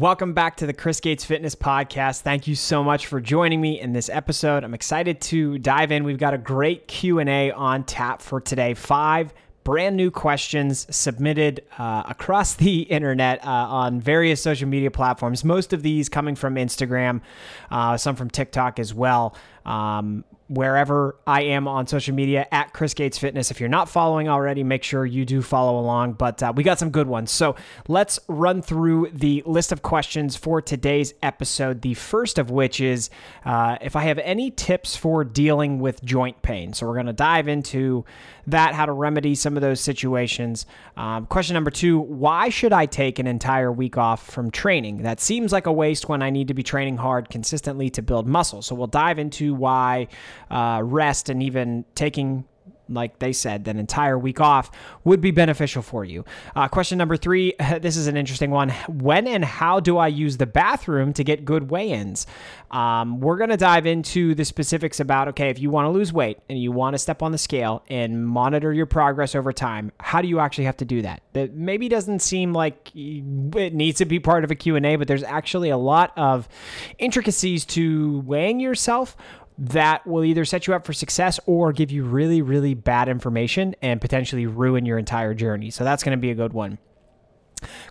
Welcome back to the Chris Gates Fitness Podcast. Thank you so much for joining me in this episode. I'm excited to dive in. We've got a great Q&A on tap for today. Five brand new questions submitted uh, across the internet uh, on various social media platforms. Most of these coming from Instagram, uh, some from TikTok as well. Um, wherever I am on social media at Chris Gates Fitness. If you're not following already, make sure you do follow along. But uh, we got some good ones. So let's run through the list of questions for today's episode. The first of which is uh, if I have any tips for dealing with joint pain. So we're going to dive into that, how to remedy some of those situations. Um, question number two Why should I take an entire week off from training? That seems like a waste when I need to be training hard consistently to build muscle. So we'll dive into why uh, rest and even taking like they said, an entire week off would be beneficial for you. Uh, question number three this is an interesting one. When and how do I use the bathroom to get good weigh ins? Um, we're going to dive into the specifics about okay, if you want to lose weight and you want to step on the scale and monitor your progress over time, how do you actually have to do that? That maybe doesn't seem like it needs to be part of a Q&A, but there's actually a lot of intricacies to weighing yourself that will either set you up for success or give you really, really bad information and potentially ruin your entire journey. So that's going to be a good one.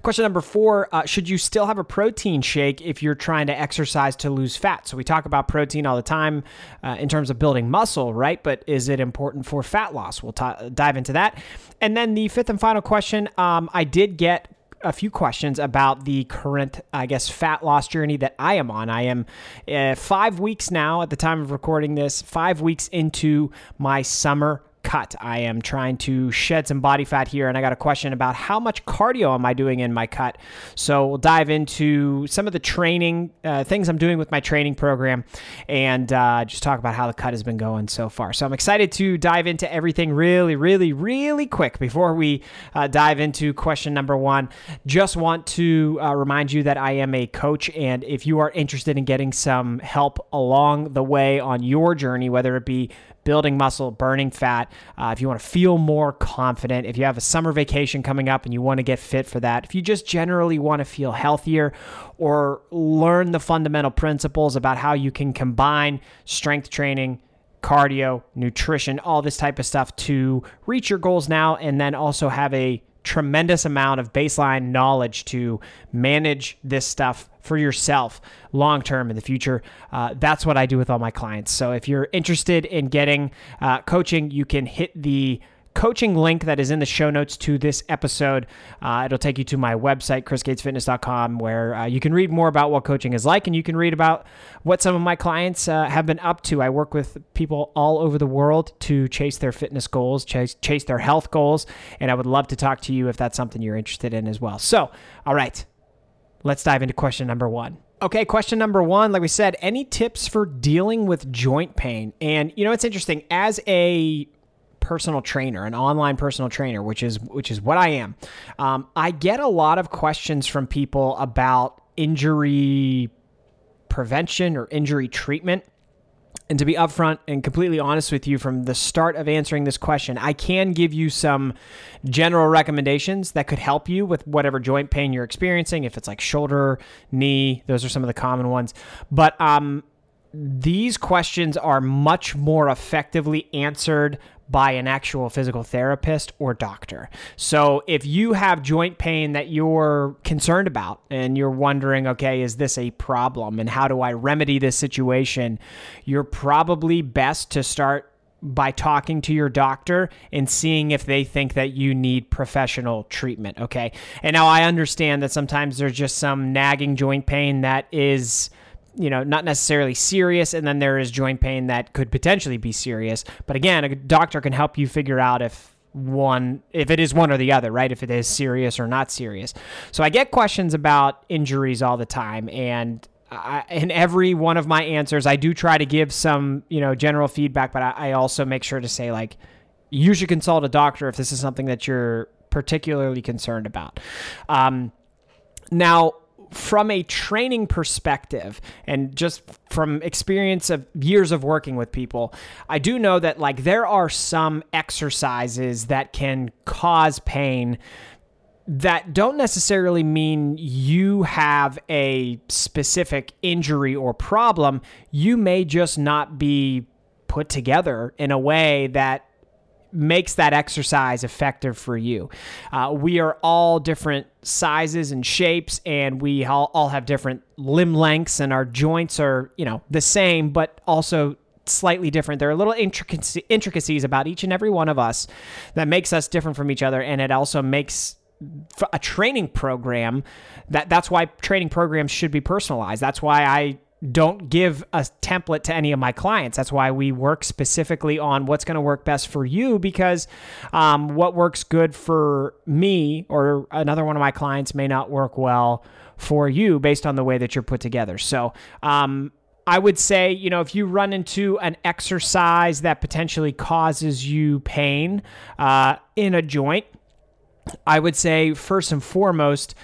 Question number four uh, Should you still have a protein shake if you're trying to exercise to lose fat? So, we talk about protein all the time uh, in terms of building muscle, right? But is it important for fat loss? We'll t- dive into that. And then the fifth and final question um, I did get a few questions about the current, I guess, fat loss journey that I am on. I am uh, five weeks now at the time of recording this, five weeks into my summer cut. I am trying to shed some body fat here, and I got a question about how much cardio am I doing in my cut. So we'll dive into some of the training uh, things I'm doing with my training program, and uh, just talk about how the cut has been going so far. So I'm excited to dive into everything really, really, really quick before we uh, dive into question number one. Just want to uh, remind you that I am a coach, and if you are interested in getting some help along the way on your journey, whether it be building muscle, burning fat, uh, if you want to feel more confident, if you have a summer vacation coming up and you want to get fit for that, if you just generally want to feel healthier or learn the fundamental principles about how you can combine strength training, cardio, nutrition, all this type of stuff to reach your goals now and then also have a tremendous amount of baseline knowledge to manage this stuff for yourself long term in the future. Uh, that's what I do with all my clients. So if you're interested in getting uh, coaching, you can hit the coaching link that is in the show notes to this episode. Uh, it'll take you to my website, chrisgatesfitness.com, where uh, you can read more about what coaching is like and you can read about what some of my clients uh, have been up to. I work with people all over the world to chase their fitness goals, chase, chase their health goals, and I would love to talk to you if that's something you're interested in as well. So, all right, let's dive into question number one. Okay, question number one. Like we said, any tips for dealing with joint pain? And you know, it's interesting. As a personal trainer, an online personal trainer, which is which is what I am. Um, I get a lot of questions from people about injury prevention or injury treatment. And to be upfront and completely honest with you from the start of answering this question, I can give you some general recommendations that could help you with whatever joint pain you're experiencing. If it's like shoulder, knee, those are some of the common ones. But um, these questions are much more effectively answered by an actual physical therapist or doctor. So if you have joint pain that you're concerned about and you're wondering, okay, is this a problem and how do I remedy this situation? You're probably best to start by talking to your doctor and seeing if they think that you need professional treatment, okay? And now I understand that sometimes there's just some nagging joint pain that is you know, not necessarily serious, and then there is joint pain that could potentially be serious. But again, a doctor can help you figure out if one if it is one or the other right? If it is serious or not serious. So i get questions about injuries all the time and I, in every one of my answers i do try to give some you know general feedback but I, I also make sure to say like you should consult a doctor if this is something that you're particularly concerned about. Um, now from a training perspective and just from experience of years of working with people, I do know that like there are some exercises that can cause pain that don't necessarily mean you have a specific injury or problem. You may just not be put together in a way that makes that exercise effective for you. Uh, we are all different sizes and shapes, and we all, all have different limb lengths, and our joints are, you know, the same, but also slightly different. There are little intricacies about each and every one of us that makes us different from each other, and it also makes a training program that that's why training programs should be personalized. That's why I don't give a template to any of my clients. That's why we work specifically on what's going to work best for you because um, what works good for me or another one of my clients may not work well for you based on the way that you're put together. So, um, I would say, you know, if you run into an exercise that potentially causes you pain uh, in a joint, I would say first and foremost,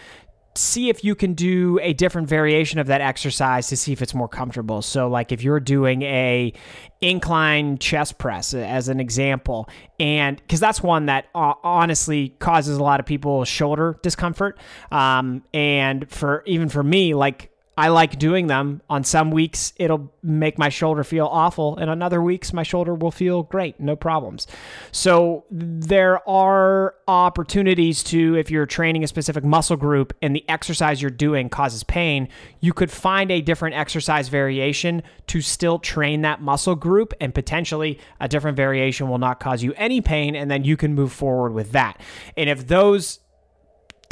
see if you can do a different variation of that exercise to see if it's more comfortable. So like if you're doing a incline chest press as an example and because that's one that uh, honestly causes a lot of people shoulder discomfort um, and for even for me like I like doing them. On some weeks, it'll make my shoulder feel awful, and on other weeks, my shoulder will feel great, no problems. So, there are opportunities to, if you're training a specific muscle group and the exercise you're doing causes pain, you could find a different exercise variation to still train that muscle group, and potentially a different variation will not cause you any pain, and then you can move forward with that. And if those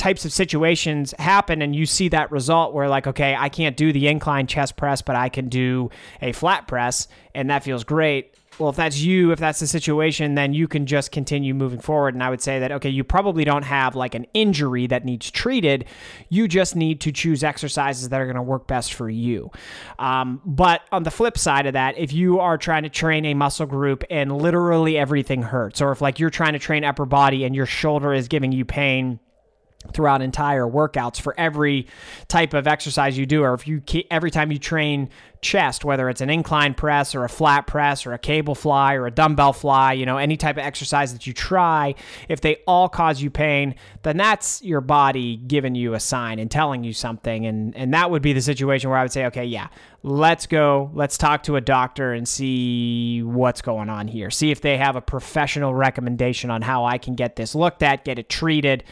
types of situations happen and you see that result where like okay i can't do the incline chest press but i can do a flat press and that feels great. Well if that's you if that's the situation then you can just continue moving forward. And i would say that okay you probably don't have like an injury that needs treated. You just need to choose exercises that are going to work best for you. Um, but on the flip side of that if you are trying to train a muscle group and literally everything hurts or if like you're trying to train upper body and your shoulder is giving you pain throughout entire workouts for every type of exercise you do or if you every time you train chest whether it's an incline press or a flat press or a cable fly or a dumbbell fly you know any type of exercise that you try if they all cause you pain then that's your body giving you a sign and telling you something. And and that would be the situation where I would say okay yeah let's go let's talk to a doctor and see what's going on here. See if they have a professional recommendation on how I can get this looked at get it treated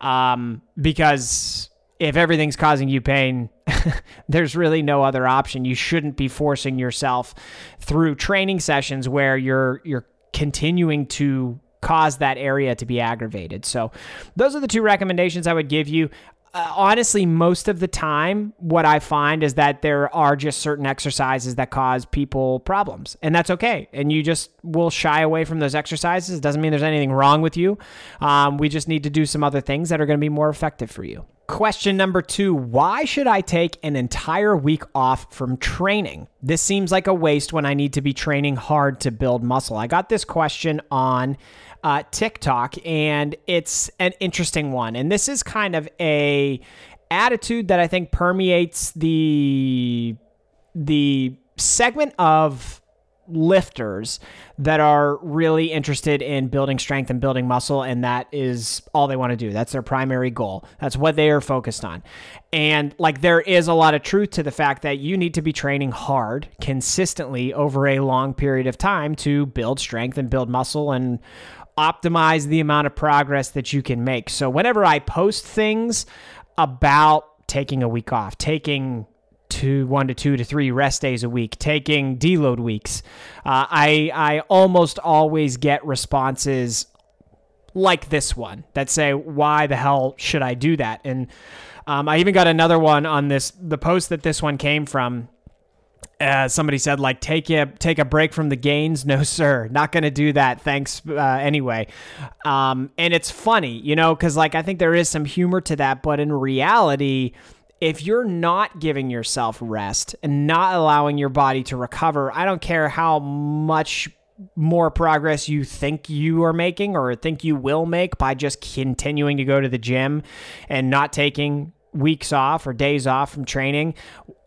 uh, um, because if everything's causing you pain, there's really no other option. You shouldn't be forcing yourself through training sessions where you're you're continuing to cause that area to be aggravated. So, those are the two recommendations I would give you uh, honestly, most of the time, what I find is that there are just certain exercises that cause people problems, and that's okay. And you just will shy away from those exercises. It Doesn't mean there's anything wrong with you. Um, we just need to do some other things that are going to be more effective for you. Question number two Why should I take an entire week off from training? This seems like a waste when I need to be training hard to build muscle. I got this question on uh, TikTok, and it's an interesting one. And this is kind of a attitude that I think permeates the the segment of lifters that are really interested in building strength and building muscle and that is all they want to do. That's their primary goal. That's what they are focused on. And like there is a lot of truth to the fact that you need to be training hard consistently over a long period of time to build strength and build muscle and optimize the amount of progress that you can make. So whenever I post things about taking a week off, taking two, one to two to three rest days a week, taking deload weeks, uh, I I almost always get responses like this one that say, "Why the hell should I do that?" And um, I even got another one on this. The post that this one came from uh, somebody said like take a take a break from the gains no sir not gonna do that thanks uh, anyway um, and it's funny you know because like i think there is some humor to that but in reality if you're not giving yourself rest and not allowing your body to recover i don't care how much more progress you think you are making or think you will make by just continuing to go to the gym and not taking weeks off or days off from training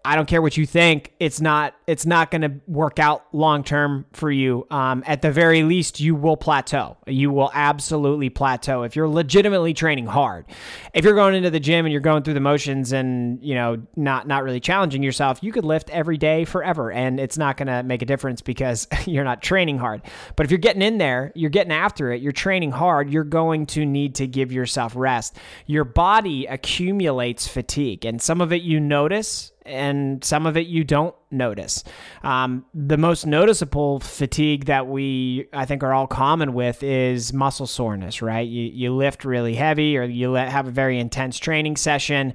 I don't care what you think. It's not it's not going to work out long term for you. Um, at the very least, you will plateau. You will absolutely plateau if you're legitimately training hard. If you're going into the gym and you're going through the motions and you know not not really challenging yourself, you could lift every day forever, and it's not going to make a difference because you're not training hard. But if you're getting in there, you're getting after it, you're training hard, you're going to need to give yourself rest. Your body accumulates fatigue, and some of it you notice and some of it you don't notice. Um, the most noticeable fatigue that we, I think, are all common with is muscle soreness, right? You, you lift really heavy or you let, have a very intense training session,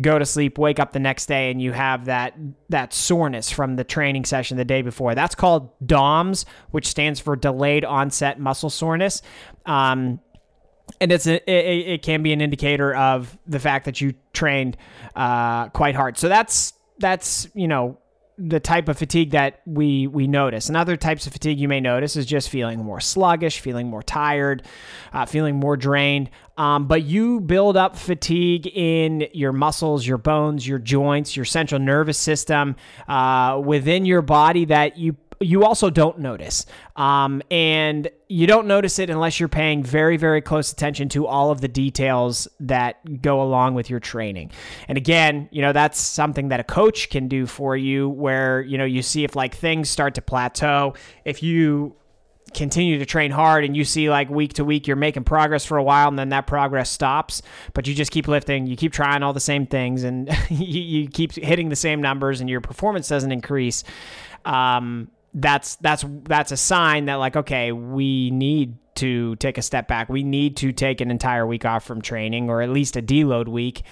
go to sleep, wake up the next day, and you have that, that soreness from the training session the day before. That's called DOMS, which stands for delayed onset muscle soreness. Um, and it's a, it, it, can be an indicator of the fact that you trained uh, quite hard. So that's that's you know the type of fatigue that we we notice. And other types of fatigue you may notice is just feeling more sluggish, feeling more tired, uh, feeling more drained. Um, but you build up fatigue in your muscles, your bones, your joints, your central nervous system uh, within your body that you you also don't notice. Um, and you don't notice it unless you're paying very, very close attention to all of the details that go along with your training. And again, you know, that's something that a coach can do for you where, you know, you see if like things start to plateau. If you continue to train hard and you see like week to week you're making progress for a while and then that progress stops but you just keep lifting you keep trying all the same things and you, you, keep hitting the same numbers and your performance doesn't increase um, that's that's that's a sign that like okay we need to take a step back. We need to take an entire week off from training or at least a deload week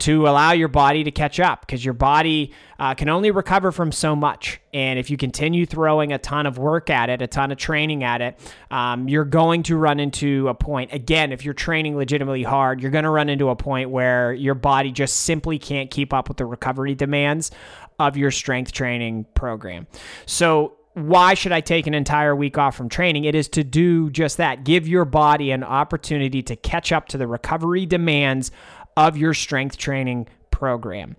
to allow your body to catch up because your body uh, can only recover from so much. And if you continue throwing a ton of work at it a ton of training at it um, you're going to run into a point again if you're training legitimately hard you're going to run into a point where your body just simply can't keep up with the recovery demands of your strength training program. So why should I take an entire week off from training? It is to do just that. Give your body an opportunity to catch up to the recovery demands of your strength training program.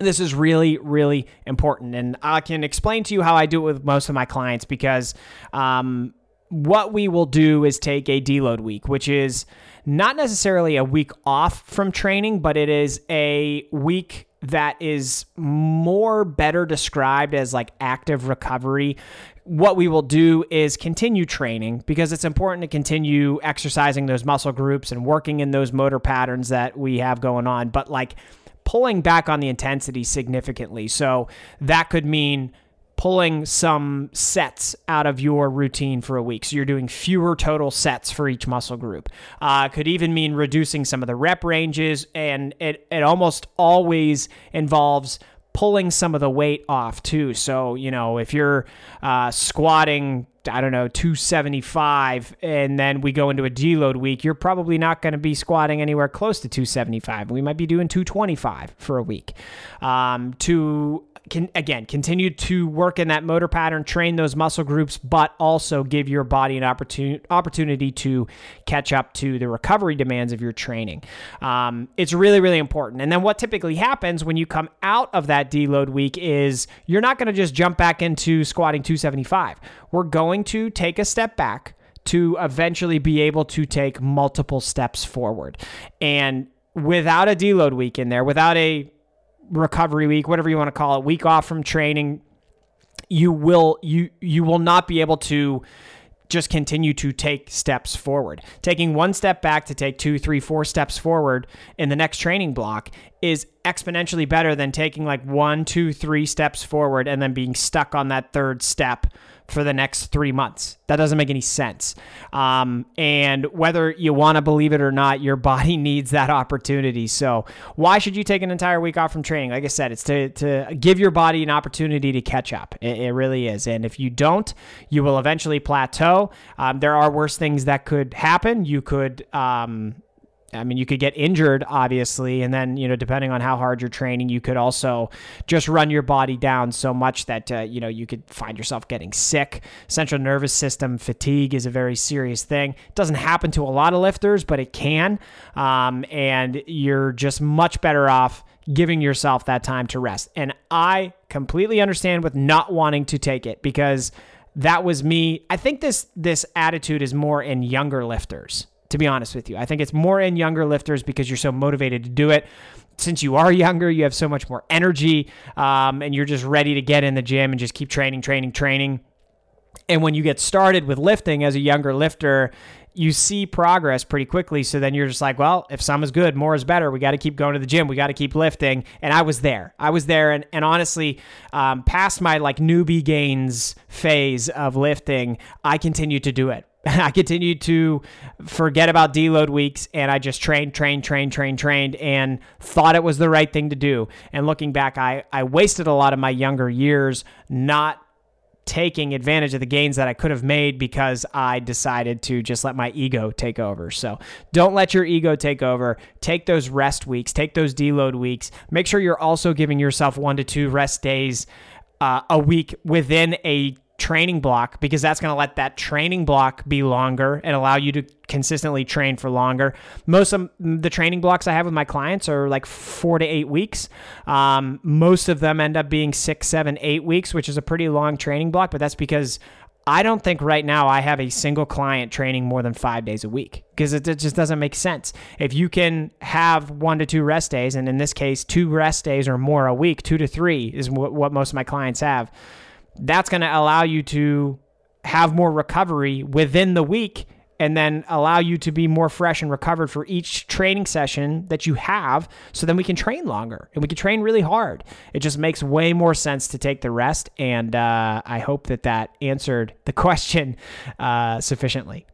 This is really, really important. And I can explain to you how I do it with most of my clients because um, what we will do is take a deload week, which is not necessarily a week off from training, but it is a week that is more better described as like active recovery what we will do is continue training because it's important to continue exercising those muscle groups and working in those motor patterns that we have going on but like pulling back on the intensity significantly. So that could mean pulling some sets out of your routine for a week. So you're doing fewer total sets for each muscle group. Uh, could even mean reducing some of the rep ranges, and it, it almost always involves pulling some of the weight off too. So, you know, if you're uh, squatting, I don't know, 275, and then we go into a deload week, you're probably not going to be squatting anywhere close to 275. We might be doing 225 for a week. Um, to can again continue to work in that motor pattern, train those muscle groups, but also give your body an opportunity opportunity to catch up to the recovery demands of your training. Um, it's really really important. And then what typically happens when you come out of that deload week is you're not going to just jump back into squatting 275. We're going to take a step back to eventually be able to take multiple steps forward. And without a deload week in there, without a recovery week, whatever you want to call it, week off from training, you will you you will not be able to just continue to take steps forward. Taking one step back to take two, three, four steps forward in the next training block is exponentially better than taking like one, two, three steps forward and then being stuck on that third step for the next three months. That doesn't make any sense. Um, and whether you want to believe it or not, your body needs that opportunity. So, why should you take an entire week off from training? Like I said, it's to, to give your body an opportunity to catch up. It, it really is. And if you don't, you will eventually plateau. Um, there are worse things that could happen. You could, um, I mean, you could get injured, obviously, and then you know, depending on how hard you're training, you could also just run your body down so much that uh, you know you could find yourself getting sick. Central nervous system fatigue is a very serious thing. It doesn't happen to a lot of lifters, but it can, um, and you're just much better off giving yourself that time to rest. And I completely understand with not wanting to take it because that was me. I think this this attitude is more in younger lifters, to be honest with you. I think it's more in younger lifters because you're so motivated to do it. Since you are younger, you have so much more energy, um, and you're just ready to get in the gym and just keep training, training, training. And when you get started with lifting as a younger lifter, you see progress pretty quickly. So then you're just like, well, if some is good, more is better. We got to keep going to the gym. We got to keep lifting. And I was there. I was there. And, and honestly, um, past my like newbie gains phase of lifting, I continued to do it. I continued to forget about deload weeks and I just trained, trained, trained, trained, trained, and thought it was the right thing to do. And looking back, I, I wasted a lot of my younger years not taking advantage of the gains that I could have made because I decided to just let my ego take over. So don't let your ego take over. Take those rest weeks, take those deload weeks. Make sure you're also giving yourself one to two rest days uh, a week within a training block because that's going to let that training block be longer and allow you to consistently train for longer. Most of the training blocks I have with my clients are like four to eight weeks. Um, most of them end up being six, seven, eight weeks, which is a pretty long training block, but that's because I don't think right now I have a single client training more than five days a week because it, just doesn't make sense. If you can have one to two rest days, and in this case, two rest days or more a week, two to three is what, what most of my clients have that's going to allow you to have more recovery within the week and then allow you to be more fresh and recovered for each training session that you have so then we can train longer and we can train really hard. It just makes way more sense to take the rest and uh, i hope that that answered the question uh, sufficiently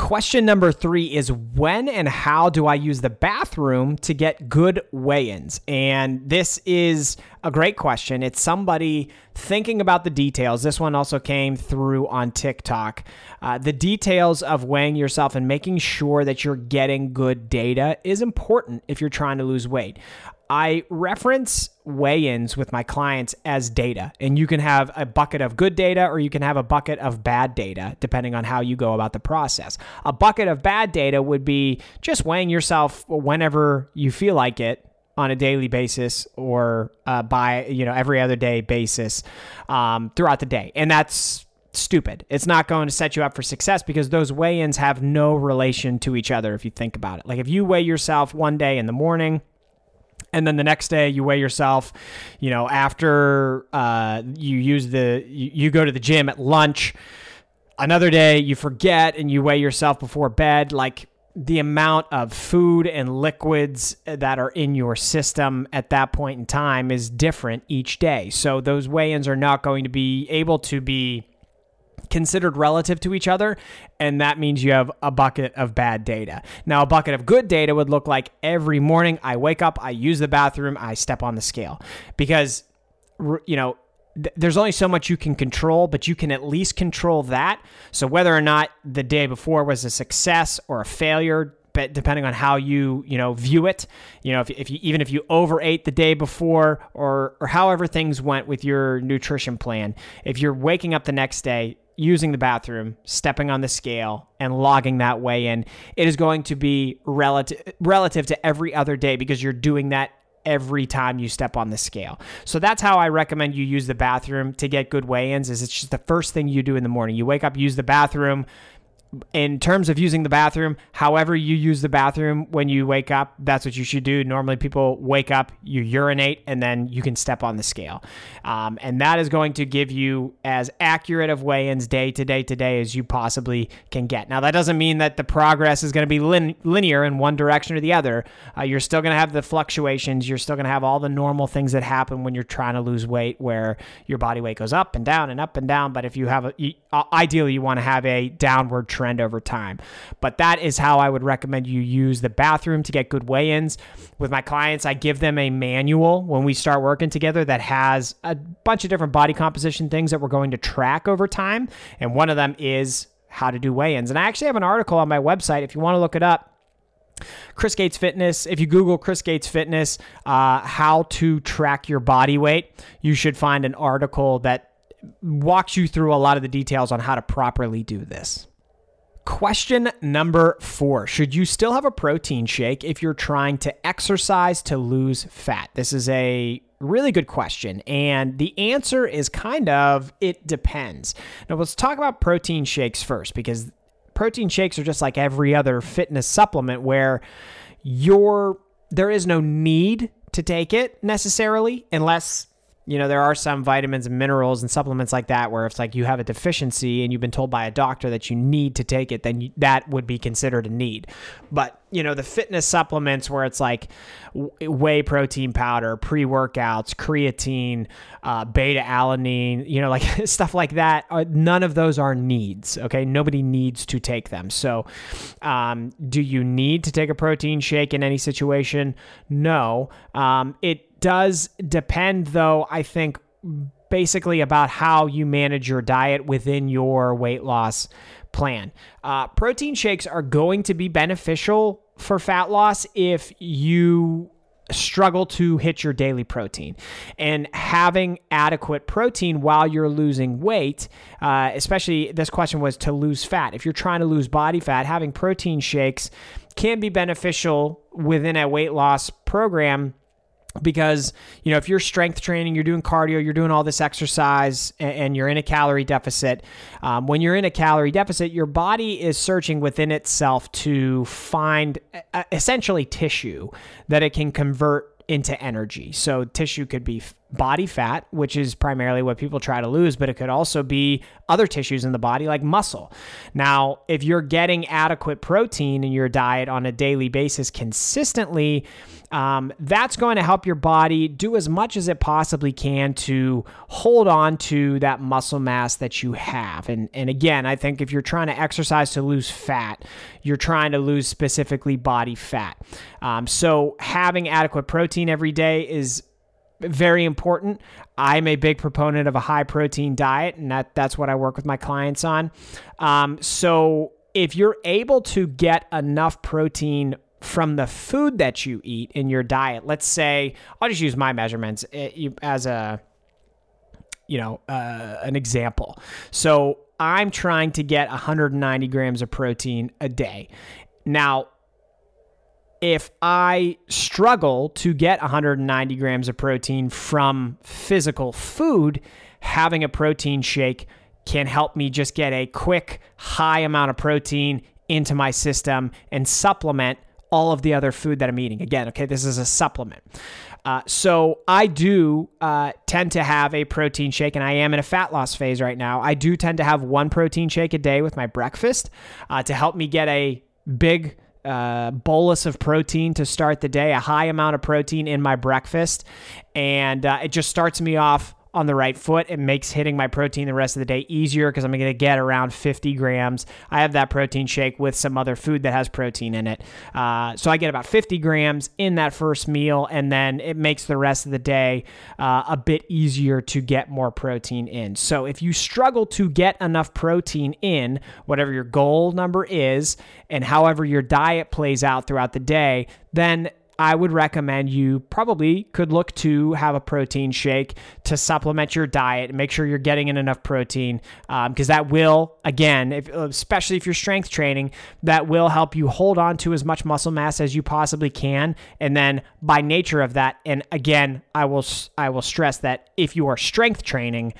Question number three is when and how do I use the bathroom to get good weigh ins? And this is a great question. It's somebody thinking about the details. This one also came through on TikTok. Uh, the details of weighing yourself and making sure that you're getting good data is important if you're trying to lose weight. I reference weigh ins with my clients as data, and you can have a bucket of good data or you can have a bucket of bad data, depending on how you go about the process. A bucket of bad data would be just weighing yourself whenever you feel like it on a daily basis or uh, by you know every other day basis um, throughout the day, and that's stupid. It's not going to set you up for success because those weigh-ins have no relation to each other if you think about it. Like if you weigh yourself one day in the morning and then the next day you weigh yourself you know after uh, you use the you, you go to the gym at lunch another day you forget and you weigh yourself before bed like the amount of food and liquids that are in your system at that point in time is different each day. So those weigh-ins are not going to be able to be considered relative to each other. And that means you have a bucket of bad data. Now, a bucket of good data would look like every morning I wake up, I use the bathroom, I step on the scale. Because, you know, there's only so much you can control, but you can at least control that. So whether or not the day before was a success or a failure, but depending on how you you know view it, you know if, if you even if you overate the day before or or however things went with your nutrition plan, if you're waking up the next day using the bathroom, stepping on the scale, and logging that weigh in, it is going to be relative relative to every other day because you're doing that every time you step on the scale. So that's how I recommend you use the bathroom to get good weigh-ins is it's just the first thing you do in the morning. You wake up, use the bathroom, in terms of using the bathroom, however you use the bathroom when you wake up, that's what you should do. Normally, people wake up, you urinate, and then you can step on the scale. Um, and that is going to give you as accurate of weigh ins day to day to day as you possibly can get. Now, that doesn't mean that the progress is going to be lin- linear in one direction or the other. Uh, you're still going to have the fluctuations. You're still going to have all the normal things that happen when you're trying to lose weight, where your body weight goes up and down and up and down. But if you have a, you, uh, ideally, you want to have a downward trend trend over time. But that is how I would recommend you use the bathroom to get good weigh ins. With my clients, I give them a manual when we start working together that has a bunch of different body composition things that we're going to track over time. And one of them is how to do weigh ins. And I actually have an article on my website if you want to look it up. Chris Gates Fitness. If you Google Chris Gates Fitness, uh, how to track your body weight, you should find an article that walks you through a lot of the details on how to properly do this. Question number four Should you still have a protein shake if you're trying to exercise to lose fat? This is a really good question. And the answer is kind of it depends. Now, let's talk about protein shakes first because protein shakes are just like every other fitness supplement where your there is no need to take it necessarily unless you know, there are some vitamins and minerals and supplements like that where if like you have a deficiency and you've been told by a doctor that you need to take it, then you, that would be considered a need. But, you know, the fitness supplements where it's like whey protein powder, pre workouts, creatine, uh, beta alanine, you know, like stuff like that, uh, none of those are needs. Okay. Nobody needs to take them. So, um, do you need to take a protein shake in any situation? No. Um, it, does depend, though, I think, basically about how you manage your diet within your weight loss plan. Uh, protein shakes are going to be beneficial for fat loss if you struggle to hit your daily protein. And having adequate protein while you're losing weight, uh, especially this question was to lose fat. If you're trying to lose body fat, having protein shakes can be beneficial within a weight loss program because you know if you're strength training you're doing cardio you're doing all this exercise and, you're in a calorie deficit um, when you're in a calorie deficit your body is searching within itself to find essentially tissue that it can convert into energy. So tissue could be body fat, which is primarily what people try to lose, but it could also be other tissues in the body like muscle. Now, if you're getting adequate protein in your diet on a daily basis consistently, um, that's going to help your body do as much as it possibly can to hold on to that muscle mass that you have. And, and again, I think if you're trying to exercise to lose fat, you're trying to lose specifically body fat. Um, so having adequate protein every day is very important. I'm a big proponent of a high protein diet, and that that's what I work with my clients on. Um, so if you're able to get enough protein from the food that you eat in your diet. Let's say I'll just use my measurements eh, as a you know uh, an example. So I'm trying to get 190 grams of protein a day. Now, if I struggle to get 190 grams of protein from physical food, having a protein shake can help me just get a quick high amount of protein into my system and supplement all of the other food that I'm eating. Again, okay, this is a supplement. Uh, so I do uh, tend to have a protein shake, and I am in a fat loss phase right now. I do tend to have one protein shake a day with my breakfast uh, to help me get a big uh, bolus of protein to start the day, a high amount of protein in my breakfast, and uh, it just starts me off on the right foot. It makes hitting my protein the rest of the day easier because I'm going to get around 50 grams. I have that protein shake with some other food that has protein in it. Uh, so I get about 50 grams in that first meal, and then it makes the rest of the day uh, a bit easier to get more protein in. So if you struggle to get enough protein in, whatever your goal number is, and however your diet plays out throughout the day, then I would recommend you probably could look to have a protein shake to supplement your diet and make sure you're getting in enough protein because um, that will, again, if, especially if you're strength training, that will help you hold on to as much muscle mass as you possibly can. And then by nature of that, and again, I will I will stress that if you are strength training,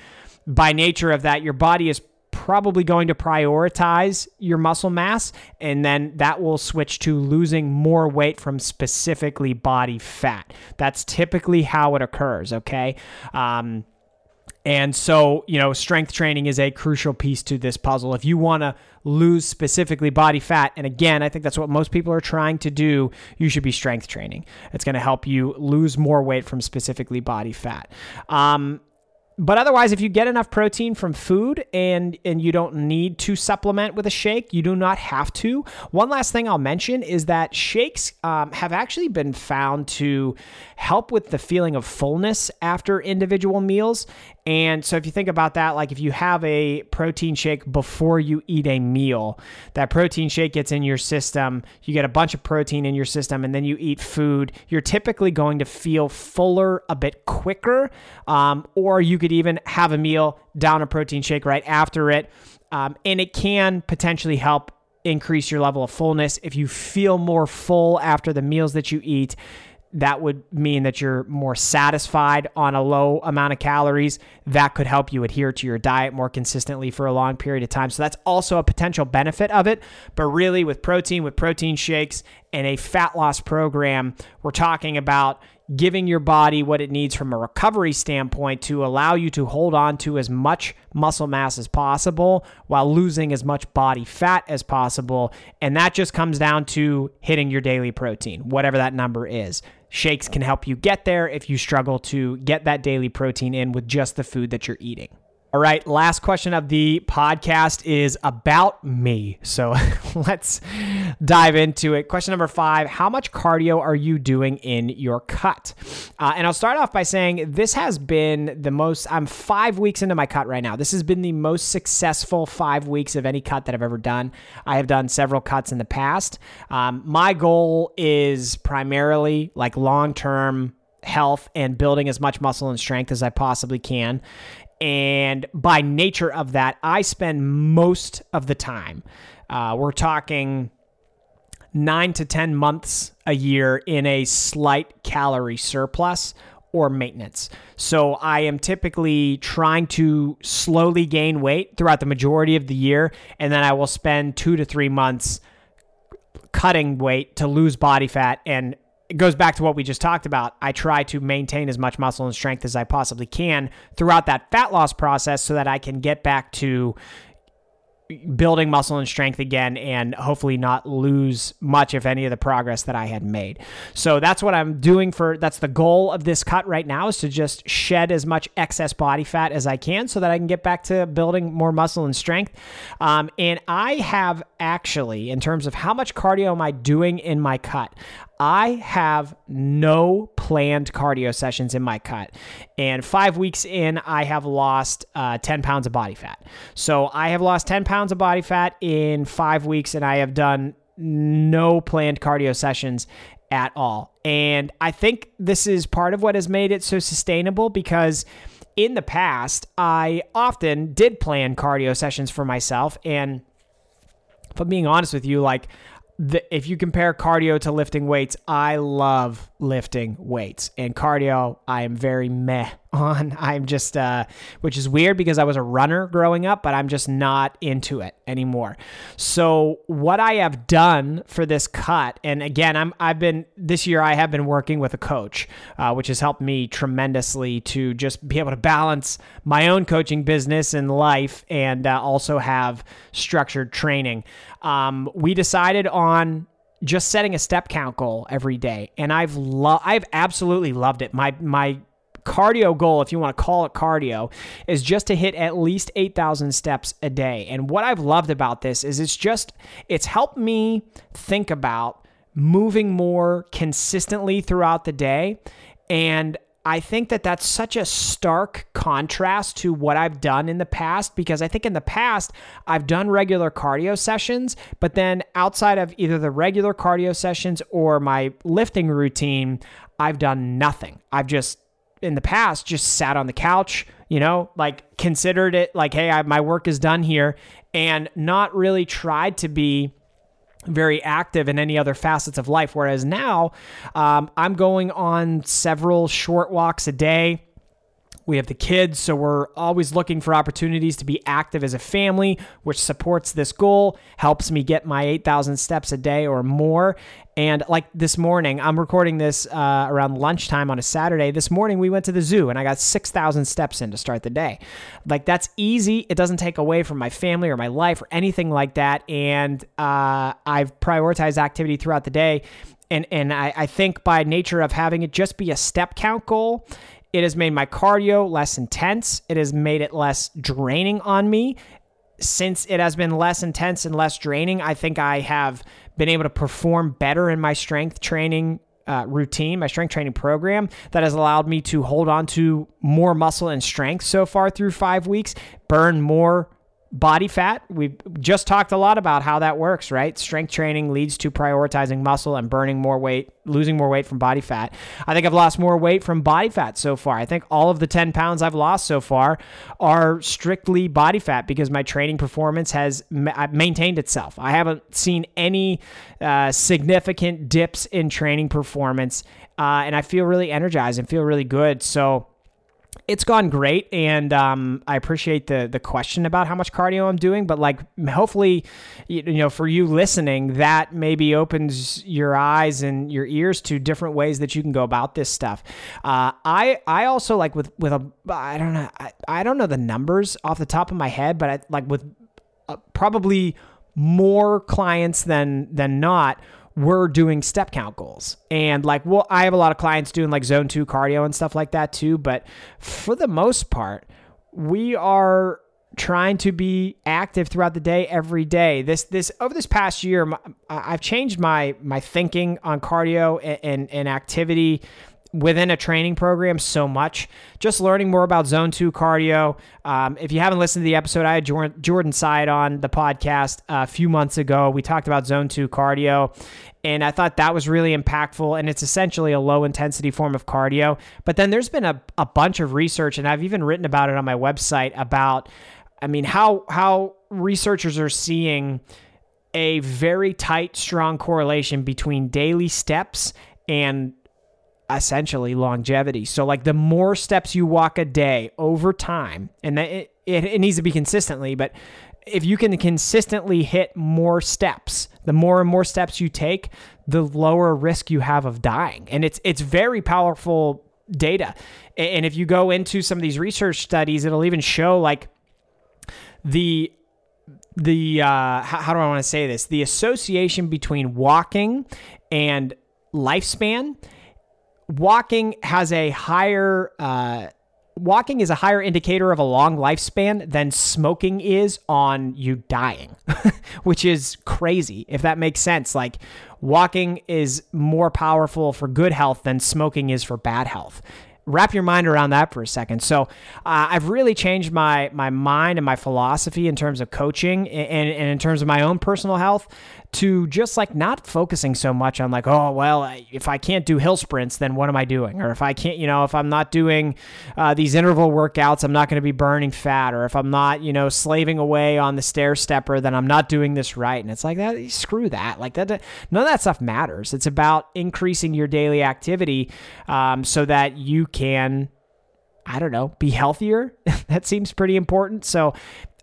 by nature of that, your body is probably going to prioritize your muscle mass, and then that will switch to losing more weight from specifically body fat. That's typically how it occurs, okay? Um, and so, you know, strength training is a crucial piece to this puzzle. If you want to lose specifically body fat, and again, I think that's what most people are trying to do, you should be strength training. It's going to help you lose more weight from specifically body fat. Um, but otherwise, if you get enough protein from food and and you don't need to supplement with a shake, you do not have to. One last thing I'll mention is that shakes um, have actually been found to help with the feeling of fullness after individual meals. And so if you think about that, like if you have a protein shake before you eat a meal, that protein shake gets in your system, you get a bunch of protein in your system, and then you eat food, you're typically going to feel fuller a bit quicker. Um, or you could even have a meal, down a protein shake right after it. Um, and it can potentially help increase your level of fullness. If you feel more full after the meals that you eat, that would mean that you're more satisfied on a low amount of calories. That could help you adhere to your diet more consistently for a long period of time. So that's also a potential benefit of it. But really, with protein, with protein shakes and a fat loss program, we're talking about giving your body what it needs from a recovery standpoint to allow you to hold on to as much muscle mass as possible while losing as much body fat as possible. And that just comes down to hitting your daily protein, whatever that number is. Shakes can help you get there if you struggle to get that daily protein in with just the food that you're eating. All right, last question of the podcast is about me. So let's dive into it. Question number five How much cardio are you doing in your cut? Uh, and I'll start off by saying this has been the most, I'm five weeks into my cut right now. This has been the most successful five weeks of any cut that I've ever done. I have done several cuts in the past. Um, my goal is primarily like long term health and building as much muscle and strength as I possibly can. And by nature of that, I spend most of the time, uh, we're talking nine to 10 months a year in a slight calorie surplus or maintenance. So I am typically trying to slowly gain weight throughout the majority of the year. And then I will spend two to three months cutting weight to lose body fat and it goes back to what we just talked about. I try to maintain as much muscle and strength as I possibly can throughout that fat loss process so that I can get back to building muscle and strength again and hopefully not lose much if any of the progress that I had made. So that's what I'm doing for that's the goal of this cut right now is to just shed as much excess body fat as I can so that I can get back to building more muscle and strength. Um, and I have actually in terms of how much cardio am I doing in my cut, I have no planned cardio sessions in my cut. And five weeks in, I have lost uh, 10 pounds of body fat. So I have lost 10 pounds of body fat in five weeks, and I have done no planned cardio sessions at all. And I think this is part of what has made it so sustainable because in the past, I often did plan cardio sessions for myself. And if I'm being honest with you, like the, if you compare cardio to lifting weights, I love lifting weights. And cardio, I am very meh on. I'm just, uh, which is weird because I was a runner growing up, but I'm just not into it anymore. So what I have done for this cut, and again, I'm I've been this year I have been working with a coach, uh, which has helped me tremendously to just be able to balance my own coaching business and life, and uh, also have structured training. Um, we decided on just setting a step count goal every day and I've lo- I've absolutely loved it. My my cardio goal, if you want to call it cardio, is just to hit at least 8,000 steps a day. And what I've loved about this is it's just, it's helped me think about moving more consistently throughout the day. And I think that that's such a stark contrast to what I've done in the past because I think in the past I've done regular cardio sessions, but then outside of either the regular cardio sessions or my lifting routine, I've done nothing. I've just in the past just sat on the couch, you know, like considered it like, hey, I, my work is done here, and not really tried to be very active in any other facets of life. Whereas now, um, I'm going on several short walks a day. We have the kids, so we're always looking for opportunities to be active as a family, which supports this goal, helps me get my 8,000 steps a day or more. And like this morning, I'm recording this uh, around lunchtime on a Saturday. This morning, we went to the zoo and I got 6,000 steps in to start the day. Like, that's easy. It doesn't take away from my family or my life or anything like that. And uh, I've prioritized activity throughout the day. And, and I, I think by nature of having it just be a step count goal, it has made my cardio less intense. It has made it less draining on me. Since it has been less intense and less draining, I think I have been able to perform better in my strength training uh, routine, my strength training program that has allowed me to hold on to more muscle and strength so far through five weeks, burn more body fat. We've just talked a lot about how that works, right? Strength training leads to prioritizing muscle and burning more weight, losing more weight from body fat. I think I've lost more weight from body fat so far. I think all of the 10 pounds I've lost so far are strictly body fat because my training performance has maintained itself. I haven't seen any uh, significant dips in training performance, uh, and I feel really energized and feel really good. So, it's gone great, and um, I appreciate the the question about how much cardio I'm doing. But like, hopefully, you know, for you listening, that maybe opens your eyes and your ears to different ways that you can go about this stuff. Uh, I I also like with with a I don't know I, I don't know the numbers off the top of my head, but I like with uh, probably more clients than than not we're doing step count goals. And like, well, I have a lot of clients doing like zone two cardio and stuff like that too. But for the most part, we are trying to be active throughout the day every day this this over this past year i've changed my my thinking on cardio and, and, and activity within a training program so much. Just learning more about Zone 2 cardio. Um, if you haven't listened to the episode, I had Jordan Syatt on the podcast a few months ago. We talked about Zone 2 cardio, and I thought that was really impactful. And it's essentially a low intensity form of cardio. But then there's been a, a bunch of research, and I've even written about it on my website about, I mean, how, how researchers are seeing a very tight, strong correlation between daily steps and essentially longevity. So like the more steps you walk a day over time, and it, it, it needs to be consistently, but if you can consistently hit more steps, the more and more steps you take, the lower risk you have of dying. And it's it's very powerful data. And if you go into some of these research studies, it'll even show like the the uh, how, how do I want to say this? The association between walking and lifespan walking has a higher uh, walking is a higher indicator of a long lifespan than smoking is on you dying, which is crazy if that makes sense. Like walking is more powerful for good health than smoking is for bad health wrap your mind around that for a second. So uh, I've really changed my my mind and my philosophy in terms of coaching and, and in terms of my own personal health to just like not focusing so much on like oh well if I can't do hill sprints then what am I doing? Or if I can't you know if I'm not doing uh, these interval workouts I'm not going to be burning fat. Or if I'm not you know slaving away on the stair stepper then I'm not doing this right. And it's like that screw that. Like that none of that stuff matters. It's about increasing your daily activity um, so that you can I don't know, be healthier. that seems pretty important. So,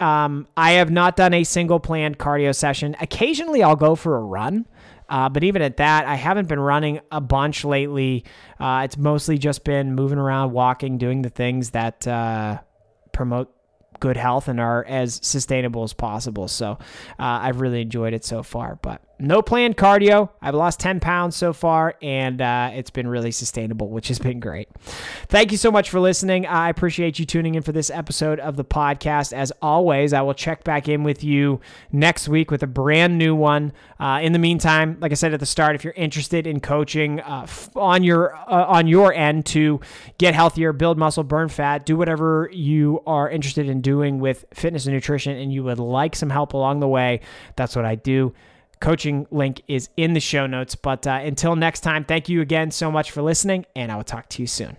um, I have not done a single planned cardio session. Occasionally, I'll go for a run. Uh, but even at that, I haven't been running a bunch lately. Uh, it's mostly just been moving around, walking, doing the things that uh, promote good health and are as sustainable as possible. So uh, I've really enjoyed it so far. But no planned cardio. I've lost 10 pounds so far, and uh, it's been really sustainable, which has been great. Thank you so much for listening. I appreciate you tuning in for this episode of the podcast. As always, I will check back in with you next week with a brand new one. Uh, in the meantime, like I said at the start, if you're interested in coaching uh, on your uh, on your end to get healthier, build muscle, burn fat, do whatever you are interested in doing with fitness and nutrition, and you would like some help along the way, that's what I do coaching link is in the show notes. But uh, until next time, thank you again so much for listening, and I will talk to you soon.